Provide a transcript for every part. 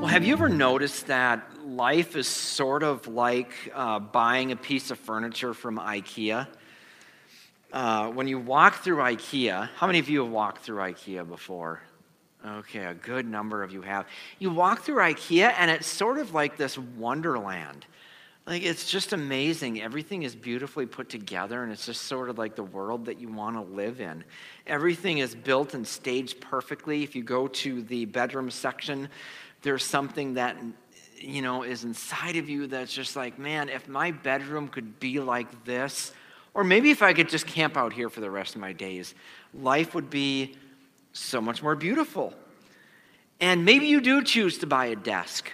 Well, have you ever noticed that life is sort of like uh, buying a piece of furniture from IKEA? Uh, when you walk through IKEA, how many of you have walked through IKEA before? Okay, a good number of you have. You walk through IKEA, and it's sort of like this wonderland. Like, it's just amazing. Everything is beautifully put together, and it's just sort of like the world that you want to live in. Everything is built and staged perfectly. If you go to the bedroom section, there's something that, you know, is inside of you that's just like, man, if my bedroom could be like this, or maybe if I could just camp out here for the rest of my days, life would be so much more beautiful. And maybe you do choose to buy a desk.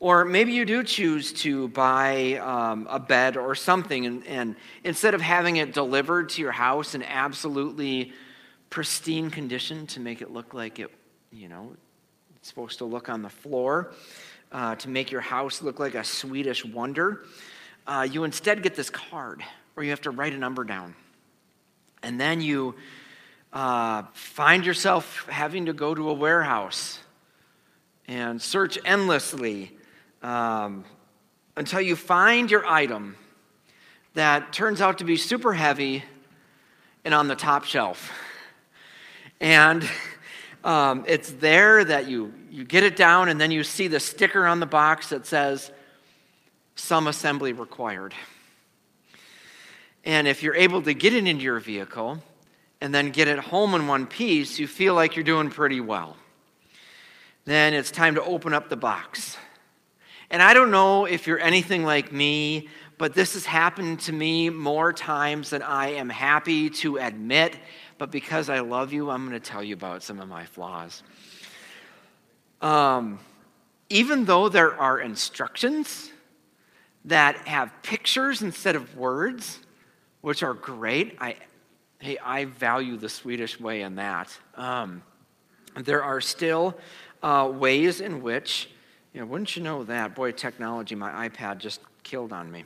Or maybe you do choose to buy um, a bed or something, and, and instead of having it delivered to your house in absolutely pristine condition to make it look like it, you know, it's supposed to look on the floor, uh, to make your house look like a Swedish wonder, uh, you instead get this card where you have to write a number down. And then you uh, find yourself having to go to a warehouse and search endlessly um, until you find your item that turns out to be super heavy and on the top shelf. And um, it's there that you, you get it down, and then you see the sticker on the box that says, Some assembly required. And if you're able to get it into your vehicle and then get it home in one piece, you feel like you're doing pretty well. Then it's time to open up the box. And I don't know if you're anything like me, but this has happened to me more times than I am happy to admit. But because I love you, I'm going to tell you about some of my flaws. Um, even though there are instructions that have pictures instead of words, which are great, I, hey, I value the Swedish way in that. Um, there are still uh, ways in which know, wouldn't you know that? Boy, technology, my iPad just killed on me.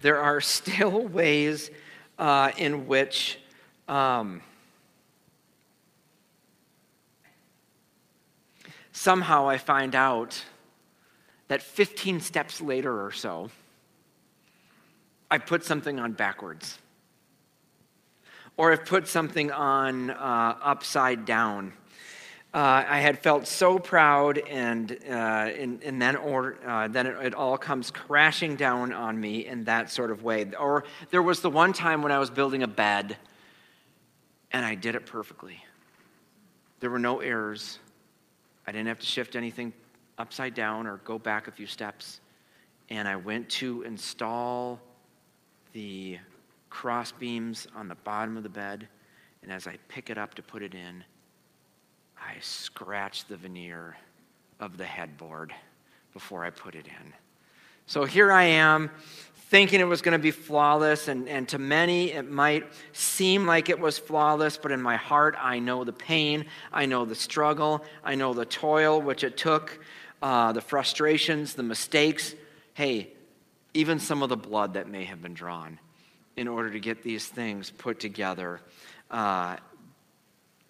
There are still ways uh, in which um, somehow I find out that 15 steps later or so, I put something on backwards. Or I've put something on uh, upside down uh, I had felt so proud, and, uh, and, and, then, or, uh, then it, it, all comes crashing down on me in that sort of way. Or there was the one time when I was building a bed, and I did it perfectly. There were no errors. I didn't have to shift anything upside down or go back a few steps. And I went to install the cross beams on the bottom of the bed. And as I pick it up to put it in, I scratched the veneer of the headboard before I put it in. So here I am thinking it was going to be flawless, and, and to many it might seem like it was flawless, but in my heart I know the pain, I know the struggle, I know the toil which it took, uh, the frustrations, the mistakes. Hey, even some of the blood that may have been drawn in order to get these things put together. Uh,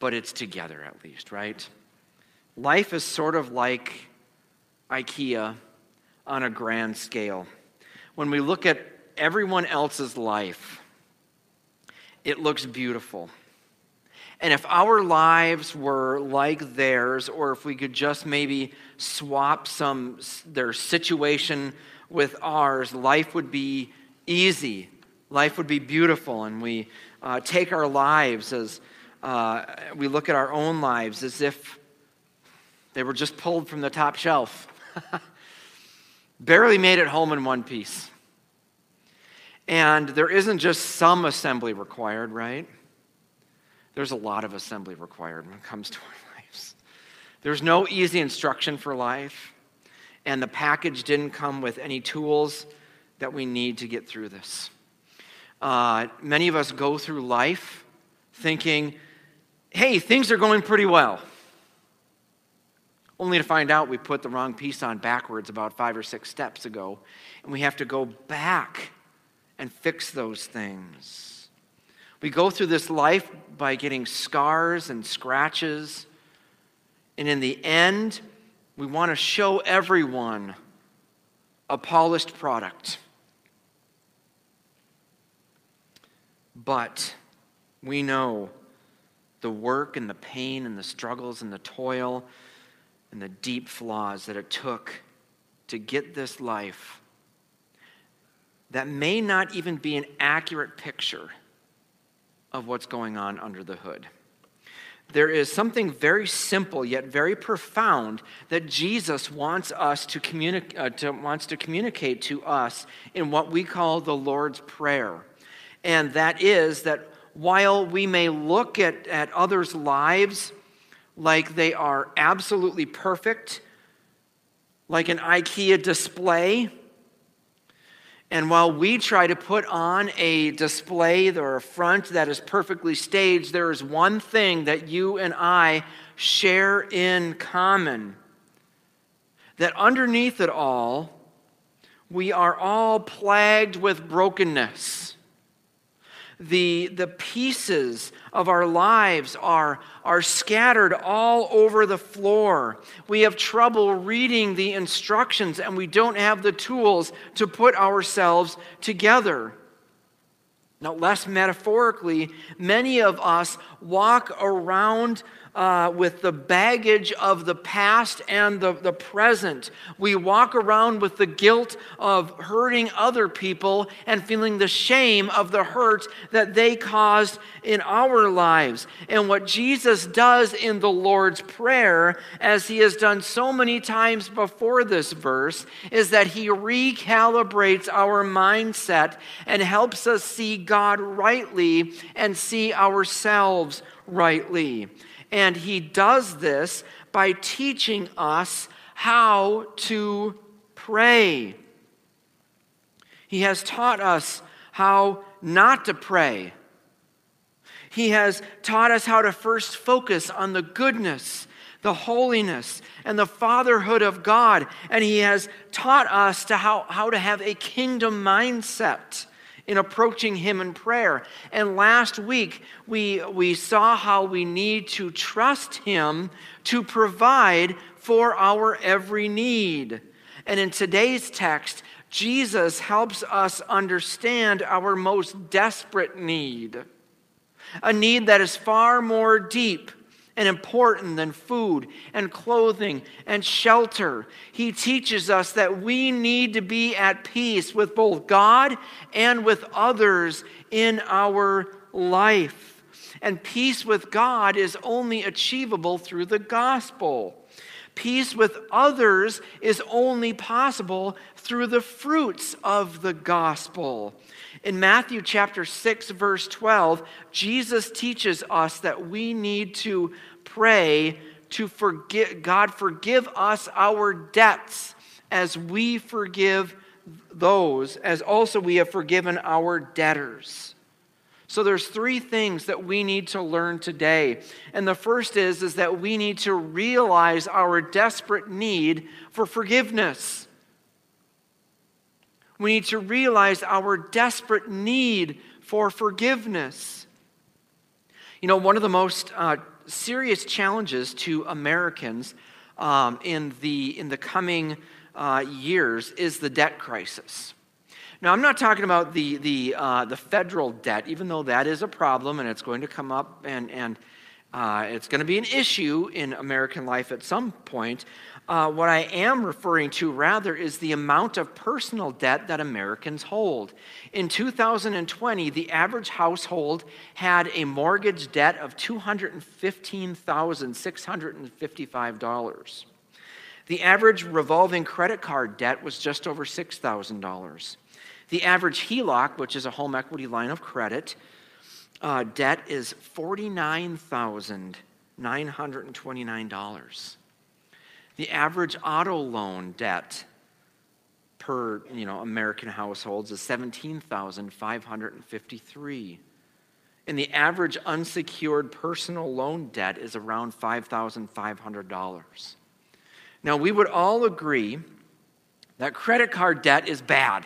but it's together at least, right? Life is sort of like IKEA on a grand scale. When we look at everyone else's life, it looks beautiful. And if our lives were like theirs, or if we could just maybe swap some their situation with ours, life would be easy. Life would be beautiful, and we uh, take our lives as uh, we look at our own lives as if they were just pulled from the top shelf. Barely made it home in one piece. And there isn't just some assembly required, right? There's a lot of assembly required when it comes to our lives. There's no easy instruction for life, and the package didn't come with any tools that we need to get through this. Uh, many of us go through life thinking, hey, things are going pretty well. Only to find out we put the wrong piece on backwards about five or six steps ago, and we have to go back and fix those things. We go through this life by getting scars and scratches. And in the end, we want to show everyone a polished product. But we know the work and the pain and the struggles and the toil and the deep flaws that it took to get this life that may not even be an accurate picture of what's going on under the hood. There is something very simple yet very profound that Jesus wants us to, communicate, uh, to, wants to communicate to us in what we call the Lord's Prayer. And that is that while we may look at, at others' lives like they are absolutely perfect, like an IKEA display, and while we try to put on a display or a front that is perfectly staged, there is one thing that you and I share in common that underneath it all, we are all plagued with brokenness the, the pieces of our lives are, are scattered all over the floor. We have trouble reading the instructions and we don't have the tools to put ourselves together. Now, less metaphorically, many of us walk around uh, with the baggage of the past and the, the present. We walk around with the guilt of hurting other people and feeling the shame of the hurt that they caused in our lives. And what Jesus does in the Lord's Prayer, as he has done so many times before this verse, is that he recalibrates our mindset and helps us see God rightly and see ourselves rightly. And he does this by teaching us how to pray. He has taught us how not to pray. He has taught us how to first focus on the goodness, the holiness, and the fatherhood of God. And He has taught us to how, how to have a kingdom mindset in approaching Him in prayer. And last week, we, we saw how we need to trust Him to provide for our every need. And in today's text, Jesus helps us understand our most desperate need, a need that is far more deep and important than food and clothing and shelter. He teaches us that we need to be at peace with both God and with others in our life. And peace with God is only achievable through the gospel. Peace with others is only possible through the fruits of the gospel. In Matthew chapter 6 verse 12, Jesus teaches us that we need to pray to forgive God forgive us our debts as we forgive those as also we have forgiven our debtors. So there's three things that we need to learn today. And the first is is that we need to realize our desperate need for forgiveness. We need to realize our desperate need for forgiveness. You know, one of the most uh, serious challenges to Americans um, in, the, in the coming uh, years is the debt crisis. Now, I'm not talking about the, the, uh, the federal debt, even though that is a problem and it's going to come up and, and uh, it's going to be an issue in American life at some point. Uh, what I am referring to rather is the amount of personal debt that Americans hold. In 2020, the average household had a mortgage debt of $215,655. The average revolving credit card debt was just over $6,000. The average HELOC, which is a home equity line of credit, uh, debt is $49,929. The average auto loan debt per you know, American households is 17,553. And the average unsecured personal loan debt is around $5,500. Now, we would all agree that credit card debt is bad.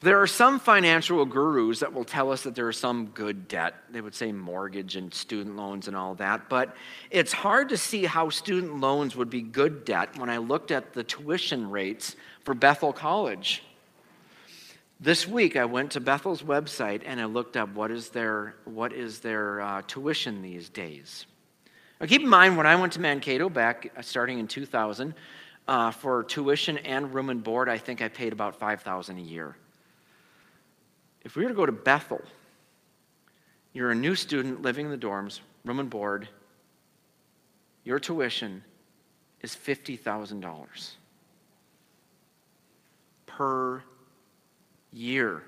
There are some financial gurus that will tell us that there is some good debt. They would say mortgage and student loans and all that. But it's hard to see how student loans would be good debt when I looked at the tuition rates for Bethel College. This week, I went to Bethel's website and I looked up what is their, what is their uh, tuition these days. Now, keep in mind, when I went to Mankato back uh, starting in 2000, uh, for tuition and room and board, I think I paid about 5000 a year. If we were to go to Bethel, you're a new student living in the dorms, room and board, your tuition is $50,000 per year.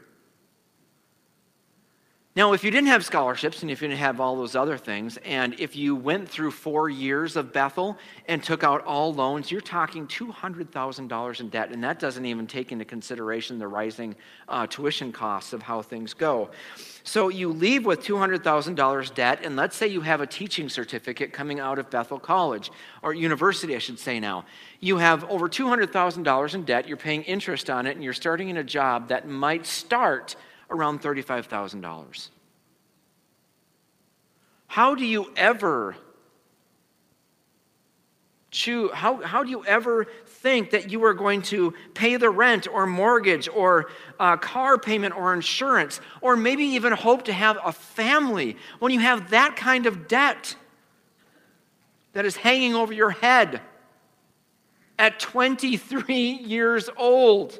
Now, if you didn't have scholarships and if you didn't have all those other things, and if you went through four years of Bethel and took out all loans, you're talking $200,000 in debt, and that doesn't even take into consideration the rising uh, tuition costs of how things go. So you leave with $200,000 debt, and let's say you have a teaching certificate coming out of Bethel College, or university, I should say now. You have over $200,000 in debt, you're paying interest on it, and you're starting in a job that might start around $35,000. How do you ever choose, how, how do you ever think that you are going to pay the rent or mortgage or uh, car payment or insurance or maybe even hope to have a family when you have that kind of debt that is hanging over your head at 23 years old?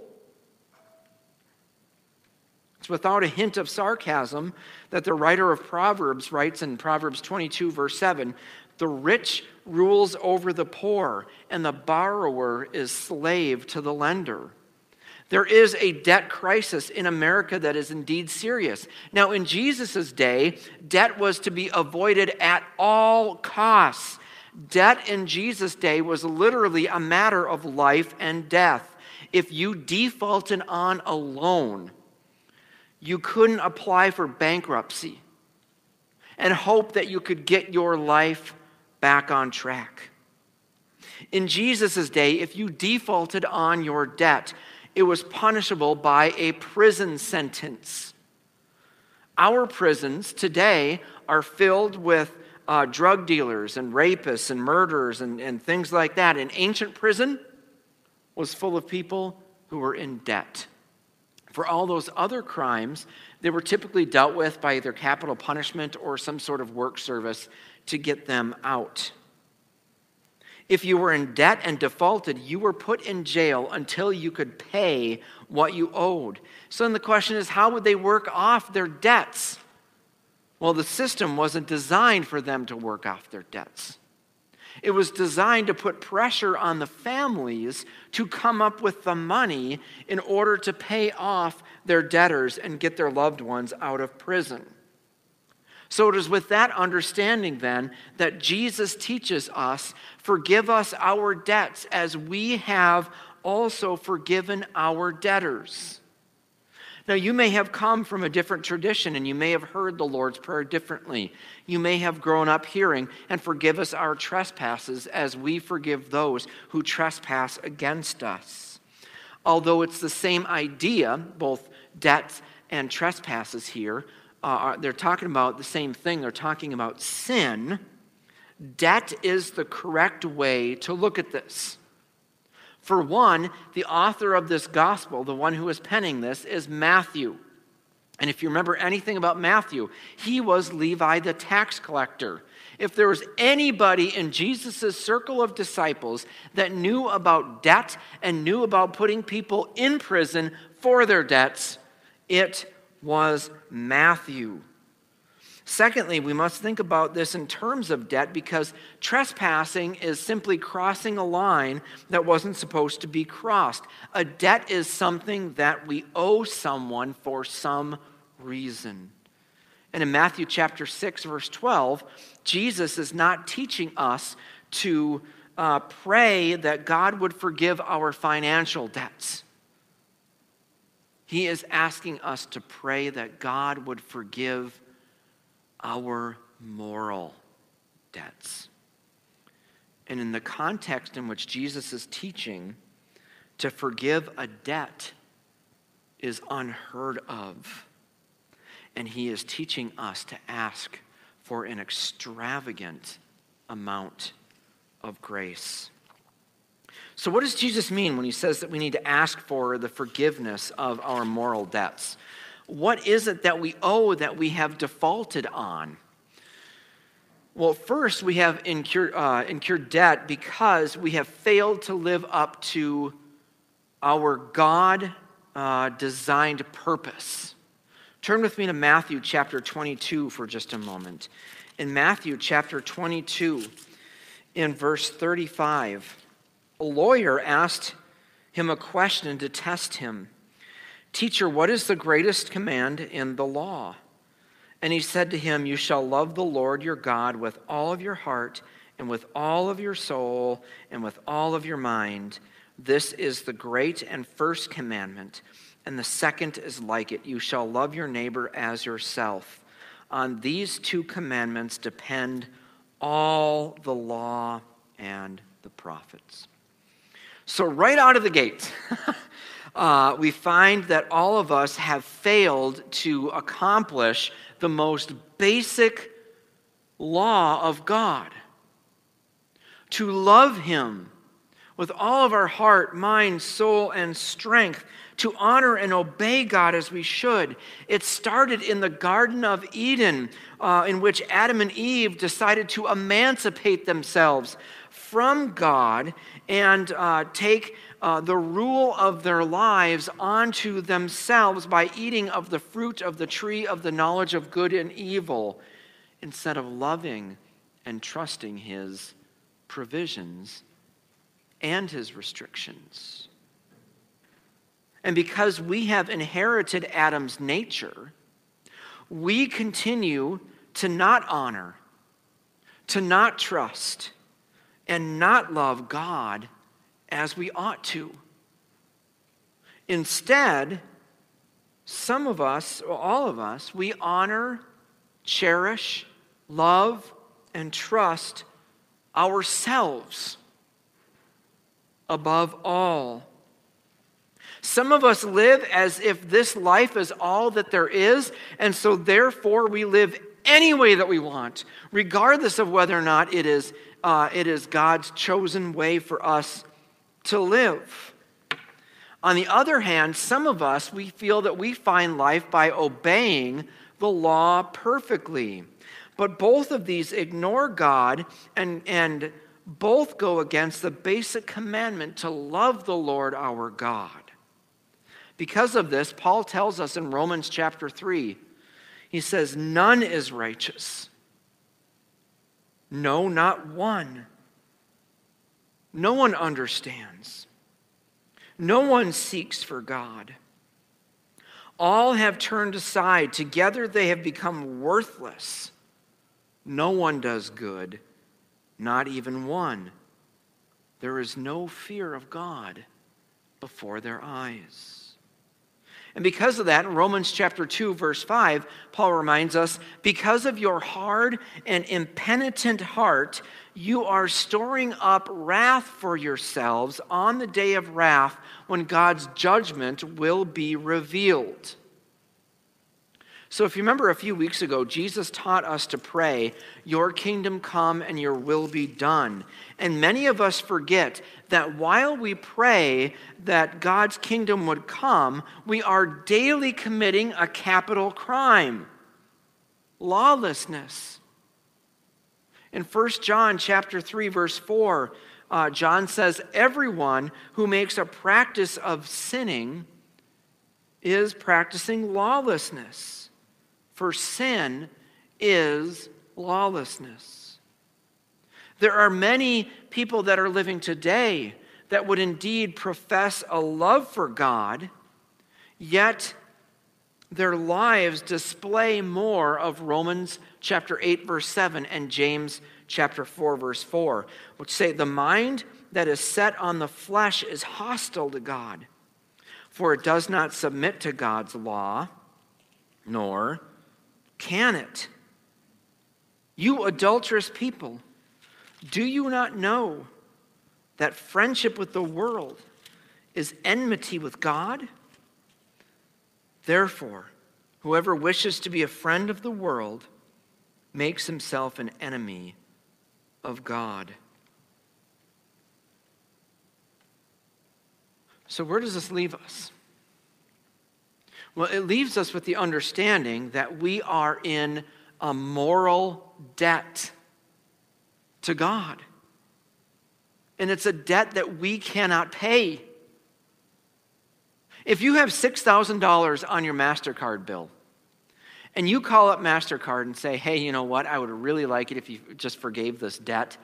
Without a hint of sarcasm that the writer of Proverbs writes in Proverbs 22, verse 7 The rich rules over the poor, and the borrower is slave to the lender. There is a debt crisis in America that is indeed serious. Now, in Jesus' day, debt was to be avoided at all costs. Debt in Jesus' day was literally a matter of life and death. If you defaulted on a loan, you couldn't apply for bankruptcy and hope that you could get your life back on track. In Jesus' day, if you defaulted on your debt, it was punishable by a prison sentence. Our prisons today are filled with uh, drug dealers and rapists and murderers and, and things like that. An ancient prison was full of people who were in debt. For all those other crimes, they were typically dealt with by either capital punishment or some sort of work service to get them out. If you were in debt and defaulted, you were put in jail until you could pay what you owed. So then the question is how would they work off their debts? Well, the system wasn't designed for them to work off their debts. It was designed to put pressure on the families to come up with the money in order to pay off their debtors and get their loved ones out of prison. So it is with that understanding then that Jesus teaches us forgive us our debts as we have also forgiven our debtors. Now, you may have come from a different tradition and you may have heard the Lord's Prayer differently. You may have grown up hearing, and forgive us our trespasses as we forgive those who trespass against us. Although it's the same idea, both debts and trespasses here, uh, they're talking about the same thing. They're talking about sin. Debt is the correct way to look at this. For one, the author of this gospel, the one who is penning this, is Matthew. And if you remember anything about Matthew, he was Levi the tax collector. If there was anybody in Jesus' circle of disciples that knew about debt and knew about putting people in prison for their debts, it was Matthew. Secondly, we must think about this in terms of debt because trespassing is simply crossing a line that wasn't supposed to be crossed. A debt is something that we owe someone for some reason. And in Matthew chapter 6, verse 12, Jesus is not teaching us to uh, pray that God would forgive our financial debts. He is asking us to pray that God would forgive our moral debts. And in the context in which Jesus is teaching, to forgive a debt is unheard of. And he is teaching us to ask for an extravagant amount of grace. So, what does Jesus mean when he says that we need to ask for the forgiveness of our moral debts? What is it that we owe that we have defaulted on? Well, first, we have incurred, uh, incurred debt because we have failed to live up to our God uh, designed purpose. Turn with me to Matthew chapter 22 for just a moment. In Matthew chapter 22, in verse 35, a lawyer asked him a question to test him Teacher, what is the greatest command in the law? And he said to him, You shall love the Lord your God with all of your heart, and with all of your soul, and with all of your mind. This is the great and first commandment. And the second is like it You shall love your neighbor as yourself. On these two commandments depend all the law and the prophets. So, right out of the gate, uh, we find that all of us have failed to accomplish the most basic law of God to love Him with all of our heart, mind, soul, and strength, to honor and obey God as we should. It started in the Garden of Eden, uh, in which Adam and Eve decided to emancipate themselves from God and uh, take uh, the rule of their lives onto themselves by eating of the fruit of the tree of the knowledge of good and evil instead of loving and trusting His provisions and His restrictions. And because we have inherited Adam's nature, we continue to not honor, to not trust, and not love God as we ought to. Instead, some of us, or all of us, we honor, cherish, love, and trust ourselves above all. Some of us live as if this life is all that there is, and so therefore we live any way that we want, regardless of whether or not it is, uh, it is God's chosen way for us to live. On the other hand, some of us, we feel that we find life by obeying the law perfectly. But both of these ignore God and, and both go against the basic commandment to love the Lord our God. Because of this, Paul tells us in Romans chapter 3, he says, None is righteous. No, not one. No one understands. No one seeks for God. All have turned aside. Together they have become worthless. No one does good, not even one. There is no fear of God before their eyes. And because of that, in Romans chapter 2, verse 5, Paul reminds us because of your hard and impenitent heart, you are storing up wrath for yourselves on the day of wrath when God's judgment will be revealed. So, if you remember a few weeks ago, Jesus taught us to pray, Your kingdom come and your will be done. And many of us forget that while we pray that God's kingdom would come, we are daily committing a capital crime lawlessness. In 1 John chapter 3 verse 4, uh, John says everyone who makes a practice of sinning is practicing lawlessness for sin is lawlessness. There are many people that are living today that would indeed profess a love for God, yet their lives display more of Romans chapter 8, verse 7, and James chapter 4, verse 4, which say, The mind that is set on the flesh is hostile to God, for it does not submit to God's law, nor can it? You adulterous people, do you not know that friendship with the world is enmity with God? Therefore, whoever wishes to be a friend of the world makes himself an enemy of God. So, where does this leave us? Well, it leaves us with the understanding that we are in a moral debt to God. And it's a debt that we cannot pay. If you have $6,000 on your MasterCard bill, and you call up MasterCard and say, hey, you know what? I would really like it if you just forgave this debt.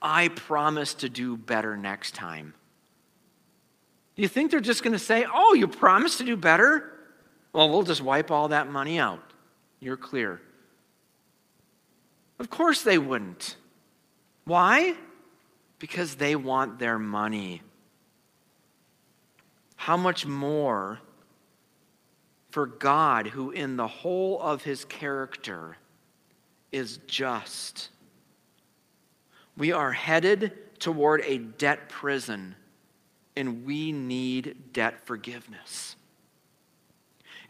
I promise to do better next time. Do you think they're just going to say, oh, you promise to do better? Well, we'll just wipe all that money out. You're clear. Of course they wouldn't. Why? Because they want their money. How much more for God, who in the whole of his character is just? We are headed toward a debt prison, and we need debt forgiveness.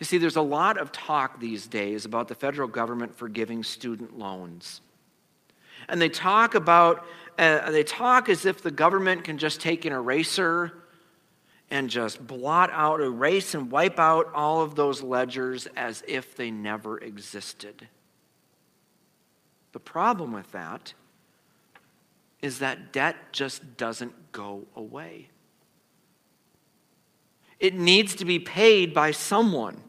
You see, there's a lot of talk these days about the federal government forgiving student loans. And they talk about, uh, they talk as if the government can just take an eraser and just blot out, erase, and wipe out all of those ledgers as if they never existed. The problem with that is that debt just doesn't go away. It needs to be paid by someone.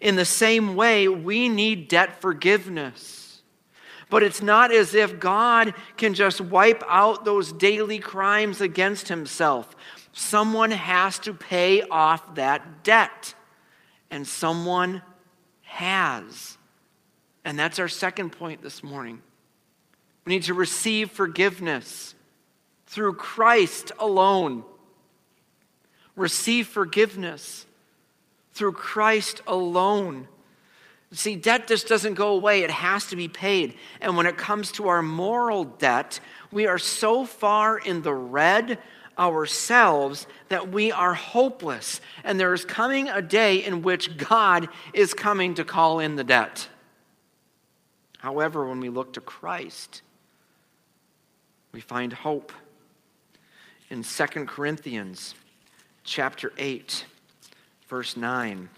In the same way, we need debt forgiveness. But it's not as if God can just wipe out those daily crimes against himself. Someone has to pay off that debt, and someone has. And that's our second point this morning. We need to receive forgiveness through Christ alone. Receive forgiveness through Christ alone. See, debt just doesn't go away, it has to be paid. And when it comes to our moral debt, we are so far in the red ourselves that we are hopeless. And there is coming a day in which God is coming to call in the debt. However, when we look to Christ, we find hope. In 2 Corinthians chapter 8, verse 9.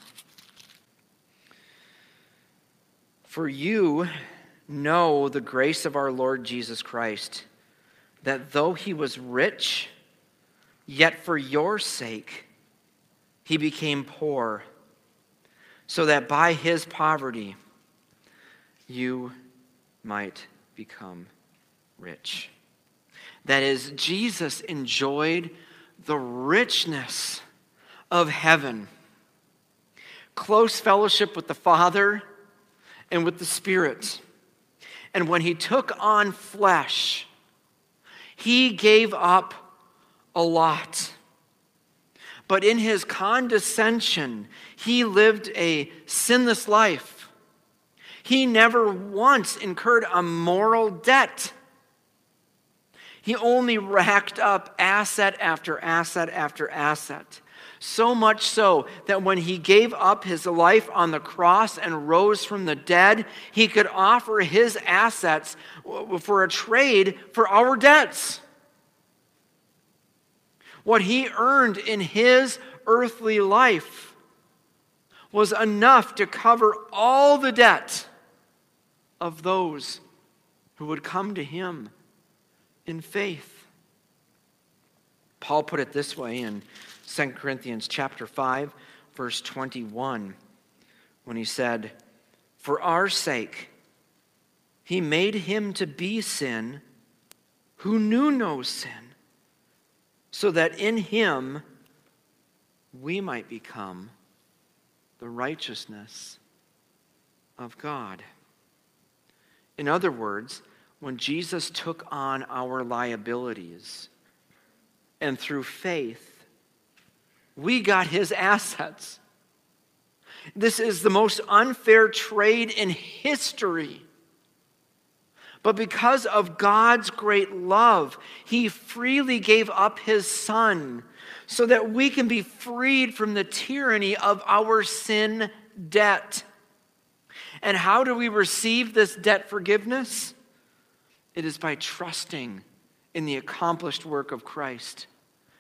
For you know the grace of our Lord Jesus Christ, that though he was rich, yet for your sake he became poor, so that by his poverty you might become rich. That is, Jesus enjoyed the richness of heaven close fellowship with the Father and with the Spirit. And when he took on flesh, he gave up a lot. But in his condescension, he lived a sinless life. He never once incurred a moral debt. He only racked up asset after asset after asset. So much so that when he gave up his life on the cross and rose from the dead, he could offer his assets for a trade for our debts. What he earned in his earthly life was enough to cover all the debt of those who would come to him in faith. Paul put it this way in 2 Corinthians chapter 5 verse 21 when he said, "For our sake he made him to be sin who knew no sin, so that in him we might become the righteousness of God." In other words, when Jesus took on our liabilities and through faith we got his assets. This is the most unfair trade in history. But because of God's great love, he freely gave up his son so that we can be freed from the tyranny of our sin debt. And how do we receive this debt forgiveness? It is by trusting in the accomplished work of Christ,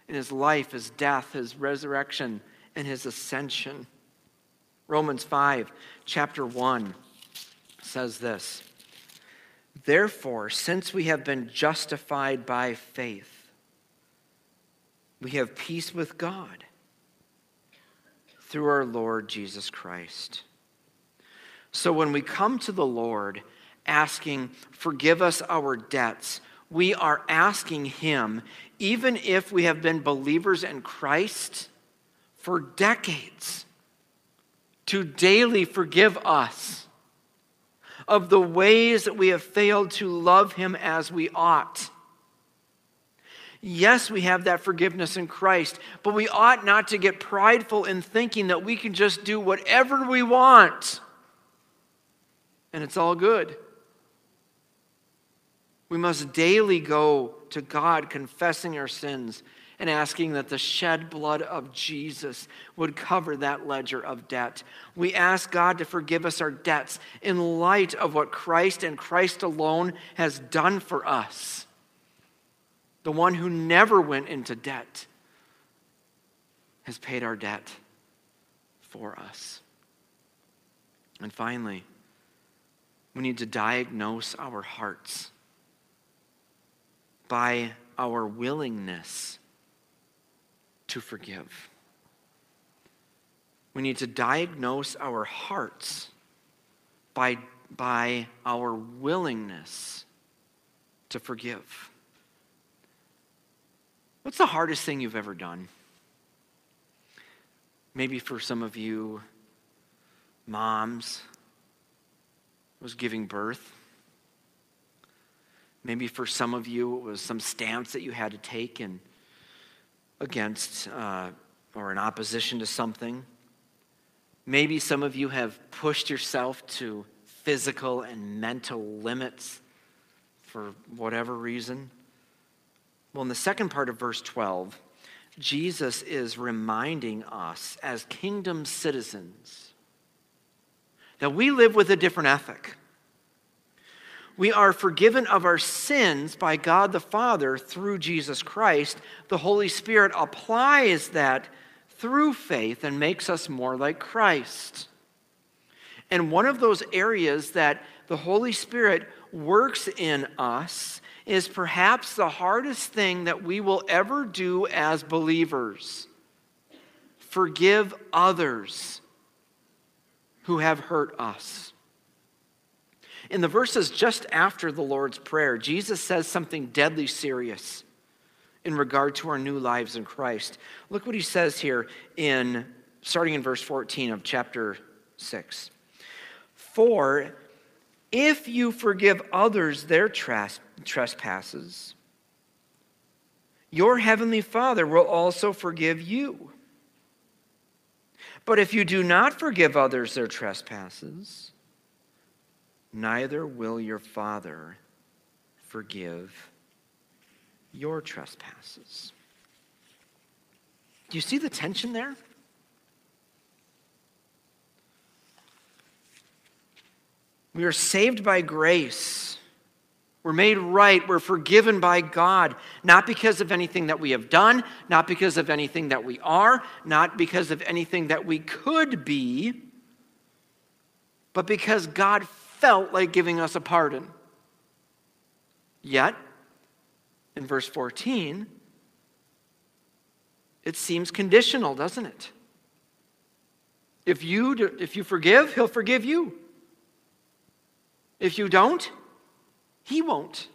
in his life, his death, his resurrection, and his ascension. Romans 5, chapter 1 says this Therefore, since we have been justified by faith, we have peace with God through our Lord Jesus Christ. So when we come to the Lord asking, Forgive us our debts, we are asking Him, even if we have been believers in Christ for decades, to daily forgive us of the ways that we have failed to love Him as we ought. Yes, we have that forgiveness in Christ, but we ought not to get prideful in thinking that we can just do whatever we want and it's all good. We must daily go to God confessing our sins and asking that the shed blood of Jesus would cover that ledger of debt. We ask God to forgive us our debts in light of what Christ and Christ alone has done for us the one who never went into debt, has paid our debt for us. And finally, we need to diagnose our hearts by our willingness to forgive. We need to diagnose our hearts by, by our willingness to forgive. What's the hardest thing you've ever done? Maybe for some of you, moms, was giving birth. Maybe for some of you, it was some stance that you had to take and against uh, or in opposition to something. Maybe some of you have pushed yourself to physical and mental limits for whatever reason. Well, in the second part of verse 12, Jesus is reminding us as kingdom citizens that we live with a different ethic. We are forgiven of our sins by God the Father through Jesus Christ. The Holy Spirit applies that through faith and makes us more like Christ. And one of those areas that the Holy Spirit works in us is perhaps the hardest thing that we will ever do as believers forgive others who have hurt us. In the verses just after the Lord's Prayer, Jesus says something deadly serious in regard to our new lives in Christ. Look what he says here in starting in verse 14 of chapter 6. For if you forgive others their trespasses, your heavenly Father will also forgive you. But if you do not forgive others their trespasses, neither will your Father forgive your trespasses. Do you see the tension there? We are saved by grace. We're made right. We're forgiven by God, not because of anything that we have done, not because of anything that we are, not because of anything that we could be, but because God felt like giving us a pardon. Yet, in verse 14, it seems conditional, doesn't it? If you, if you forgive, he'll forgive you. If you don't, he won't.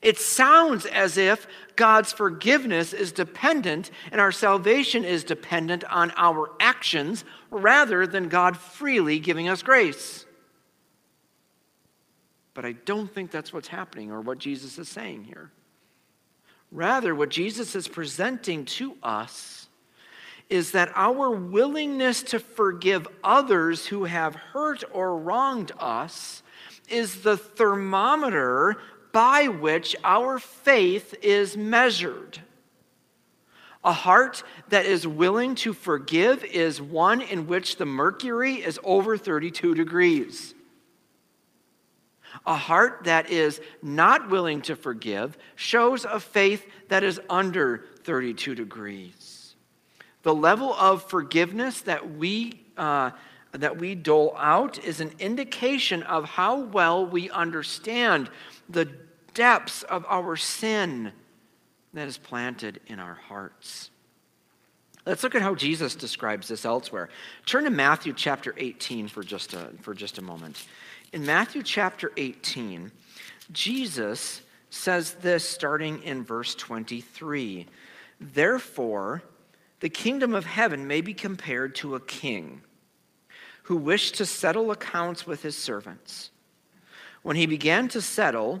It sounds as if God's forgiveness is dependent and our salvation is dependent on our actions rather than God freely giving us grace. But I don't think that's what's happening or what Jesus is saying here. Rather, what Jesus is presenting to us is that our willingness to forgive others who have hurt or wronged us is the thermometer by which our faith is measured. A heart that is willing to forgive is one in which the mercury is over 32 degrees. A heart that is not willing to forgive shows a faith that is under 32 degrees. The level of forgiveness that we, uh, that we dole out is an indication of how well we understand the depths of our sin that is planted in our hearts. Let's look at how Jesus describes this elsewhere. Turn to Matthew chapter 18 for just a, for just a moment. In Matthew chapter 18, Jesus says this starting in verse 23 Therefore, the kingdom of heaven may be compared to a king who wished to settle accounts with his servants. When he began to settle,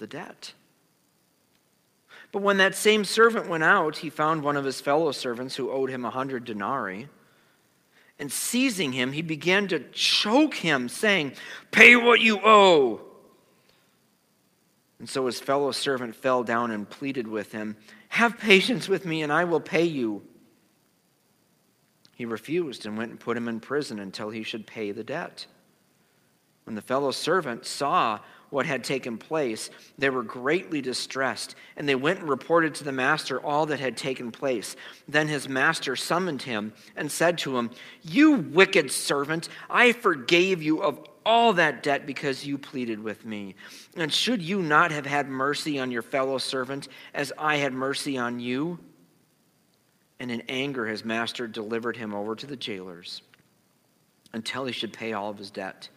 the debt. But when that same servant went out, he found one of his fellow servants who owed him a hundred denarii. And seizing him, he began to choke him, saying, Pay what you owe. And so his fellow servant fell down and pleaded with him, Have patience with me, and I will pay you. He refused and went and put him in prison until he should pay the debt. When the fellow servant saw what had taken place, they were greatly distressed, and they went and reported to the master all that had taken place. Then his master summoned him and said to him, You wicked servant, I forgave you of all that debt because you pleaded with me. And should you not have had mercy on your fellow servant as I had mercy on you? And in anger, his master delivered him over to the jailers until he should pay all of his debt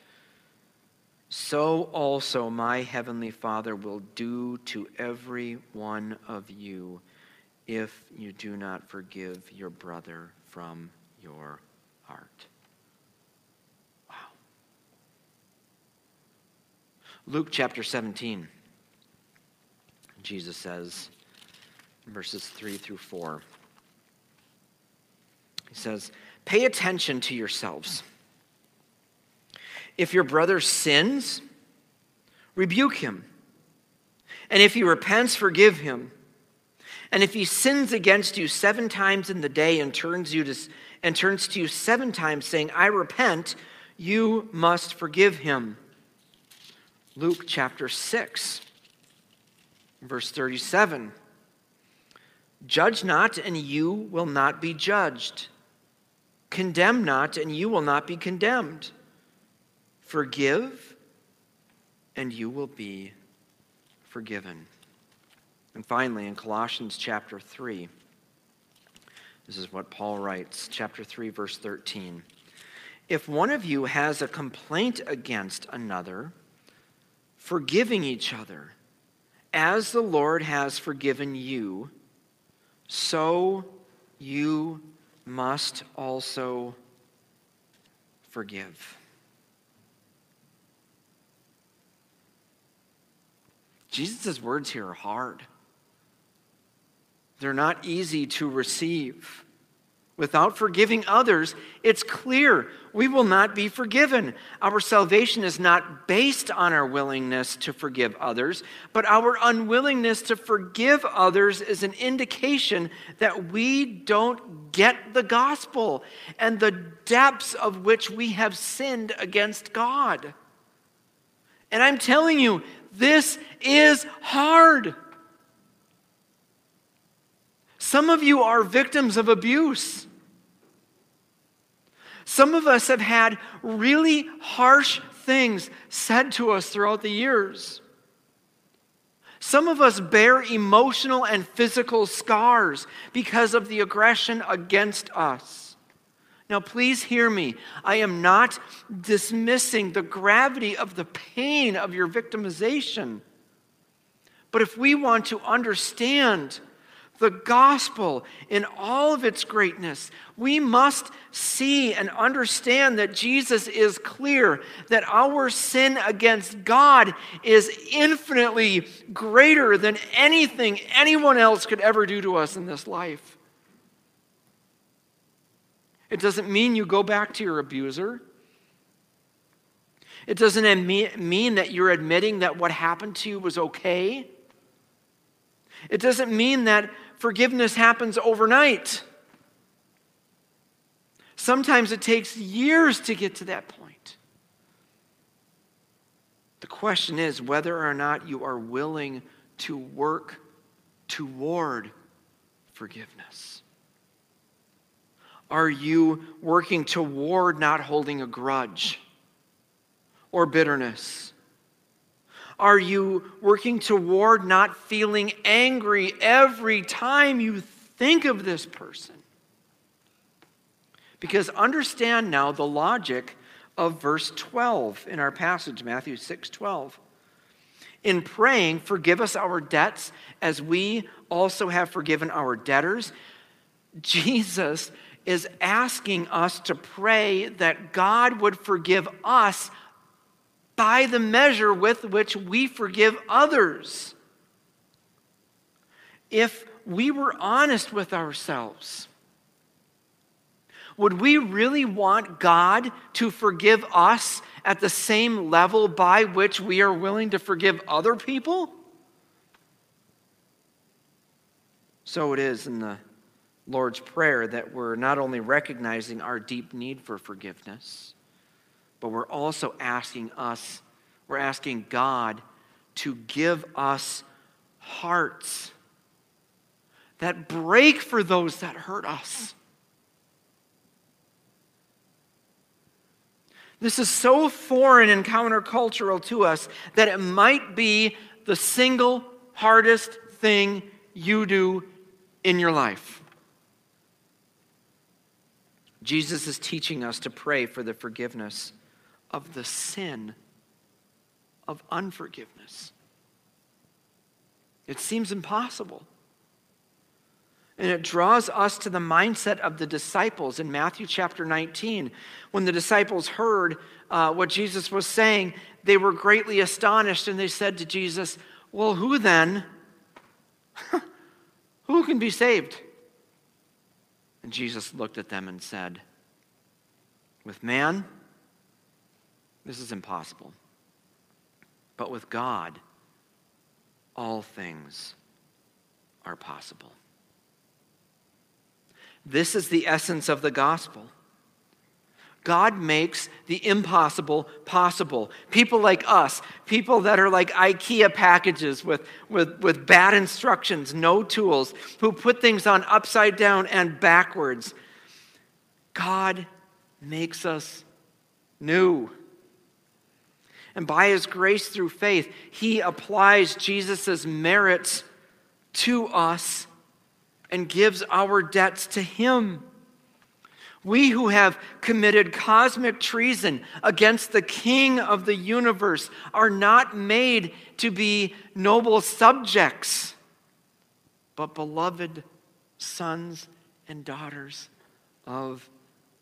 so also my heavenly Father will do to every one of you if you do not forgive your brother from your heart. Wow. Luke chapter 17, Jesus says, verses 3 through 4. He says, Pay attention to yourselves if your brother sins, rebuke him. And if he repents, forgive him. And if he sins against you seven times in the day and turns you to and turns to you seven times saying, "I repent," you must forgive him. Luke chapter 6 verse 37. Judge not and you will not be judged. Condemn not and you will not be condemned. Forgive, and you will be forgiven. And finally, in Colossians chapter 3, this is what Paul writes, chapter 3, verse 13. If one of you has a complaint against another, forgiving each other, as the Lord has forgiven you, so you must also forgive. Jesus' words here are hard. They're not easy to receive. Without forgiving others, it's clear we will not be forgiven. Our salvation is not based on our willingness to forgive others, but our unwillingness to forgive others is an indication that we don't get the gospel and the depths of which we have sinned against God. And I'm telling you, this is hard. Some of you are victims of abuse. Some of us have had really harsh things said to us throughout the years. Some of us bear emotional and physical scars because of the aggression against us. Now, please hear me. I am not dismissing the gravity of the pain of your victimization. But if we want to understand the gospel in all of its greatness, we must see and understand that Jesus is clear, that our sin against God is infinitely greater than anything anyone else could ever do to us in this life. It doesn't mean you go back to your abuser. It doesn't mean that you're admitting that what happened to you was okay. It doesn't mean that forgiveness happens overnight. Sometimes it takes years to get to that point. The question is whether or not you are willing to work toward forgiveness. Are you working toward not holding a grudge or bitterness? Are you working toward not feeling angry every time you think of this person? Because understand now the logic of verse 12 in our passage, Matthew 6 12. In praying, forgive us our debts as we also have forgiven our debtors. Jesus is asking us to pray that God would forgive us by the measure with which we forgive others. If we were honest with ourselves, would we really want God to forgive us at the same level by which we are willing to forgive other people? So it is in the Lord's Prayer that we're not only recognizing our deep need for forgiveness, but we're also asking us, we're asking God to give us hearts that break for those that hurt us. This is so foreign and countercultural to us that it might be the single hardest thing you do in your life. Jesus is teaching us to pray for the forgiveness of the sin of unforgiveness. It seems impossible. And it draws us to the mindset of the disciples in Matthew chapter 19. When the disciples heard uh, what Jesus was saying, they were greatly astonished and they said to Jesus, Well, who then? who can be saved? And Jesus looked at them and said, With man, this is impossible. But with God, all things are possible. This is the essence of the gospel. God makes the impossible possible. People like us, people that are like IKEA packages with, with, with bad instructions, no tools, who put things on upside down and backwards. God makes us new. And by his grace through faith, he applies Jesus' merits to us and gives our debts to him. We who have committed cosmic treason against the King of the universe are not made to be noble subjects, but beloved sons and daughters of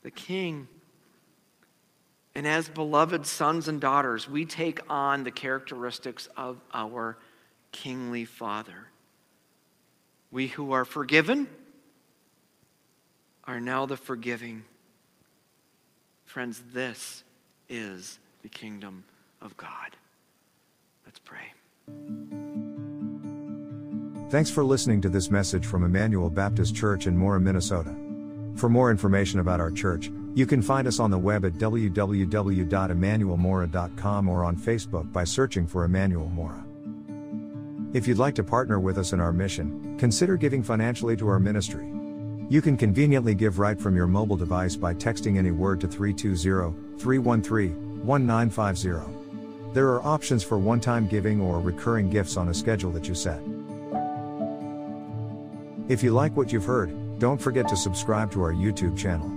the King. And as beloved sons and daughters, we take on the characteristics of our kingly Father. We who are forgiven are now the forgiving. Friends, this is the kingdom of God. Let's pray. Thanks for listening to this message from Emmanuel Baptist Church in Mora, Minnesota. For more information about our church, you can find us on the web at www.emmanuelmora.com or on Facebook by searching for Emmanuel Mora. If you'd like to partner with us in our mission, consider giving financially to our ministry. You can conveniently give right from your mobile device by texting any word to 320 313 1950. There are options for one time giving or recurring gifts on a schedule that you set. If you like what you've heard, don't forget to subscribe to our YouTube channel.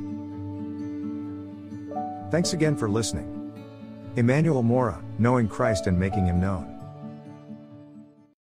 Thanks again for listening. Emmanuel Mora, knowing Christ and making him known.